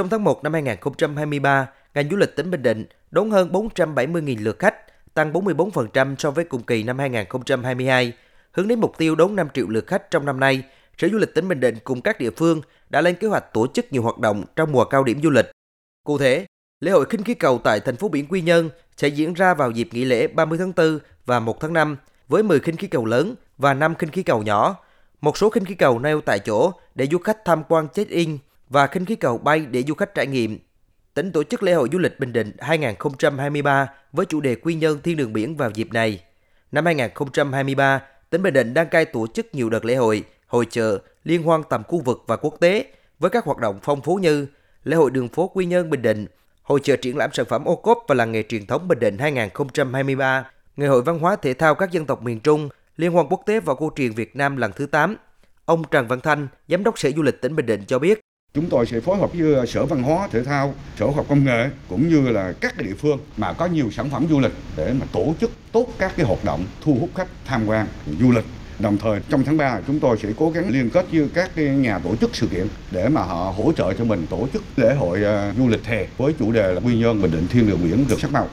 Trong tháng 1 năm 2023, ngành du lịch tỉnh Bình Định đón hơn 470.000 lượt khách, tăng 44% so với cùng kỳ năm 2022. Hướng đến mục tiêu đón 5 triệu lượt khách trong năm nay, Sở Du lịch tỉnh Bình Định cùng các địa phương đã lên kế hoạch tổ chức nhiều hoạt động trong mùa cao điểm du lịch. Cụ thể, lễ hội khinh khí cầu tại thành phố biển Quy Nhơn sẽ diễn ra vào dịp nghỉ lễ 30 tháng 4 và 1 tháng 5 với 10 khinh khí cầu lớn và 5 khinh khí cầu nhỏ. Một số khinh khí cầu neo tại chỗ để du khách tham quan check-in và khinh khí cầu bay để du khách trải nghiệm. Tỉnh tổ chức lễ hội du lịch Bình Định 2023 với chủ đề Quy Nhơn Thiên đường biển vào dịp này. Năm 2023, tỉnh Bình Định đang cai tổ chức nhiều đợt lễ hội, hội chợ, liên hoan tầm khu vực và quốc tế với các hoạt động phong phú như lễ hội đường phố Quy Nhơn Bình Định, hội chợ triển lãm sản phẩm ô cốp và làng nghề truyền thống Bình Định 2023, Ngày hội văn hóa thể thao các dân tộc miền Trung, Liên hoan quốc tế và cô truyền Việt Nam lần thứ 8. Ông Trần Văn Thanh, Giám đốc Sở Du lịch tỉnh Bình Định cho biết, Chúng tôi sẽ phối hợp với ờ, Sở Văn hóa, Thể thao, Sở Khoa học Công nghệ cũng như là các địa phương mà có nhiều sản phẩm du lịch để mà tổ chức tốt các cái hoạt động thu hút khách tham quan du lịch. Đồng thời trong tháng 3 chúng tôi sẽ cố gắng liên kết với các cái nhà tổ chức sự kiện để mà họ hỗ trợ cho mình tổ chức lễ hội ờ, du lịch hè với chủ đề là Quy Nhơn Bình Định Thiên đường biển được sắc màu.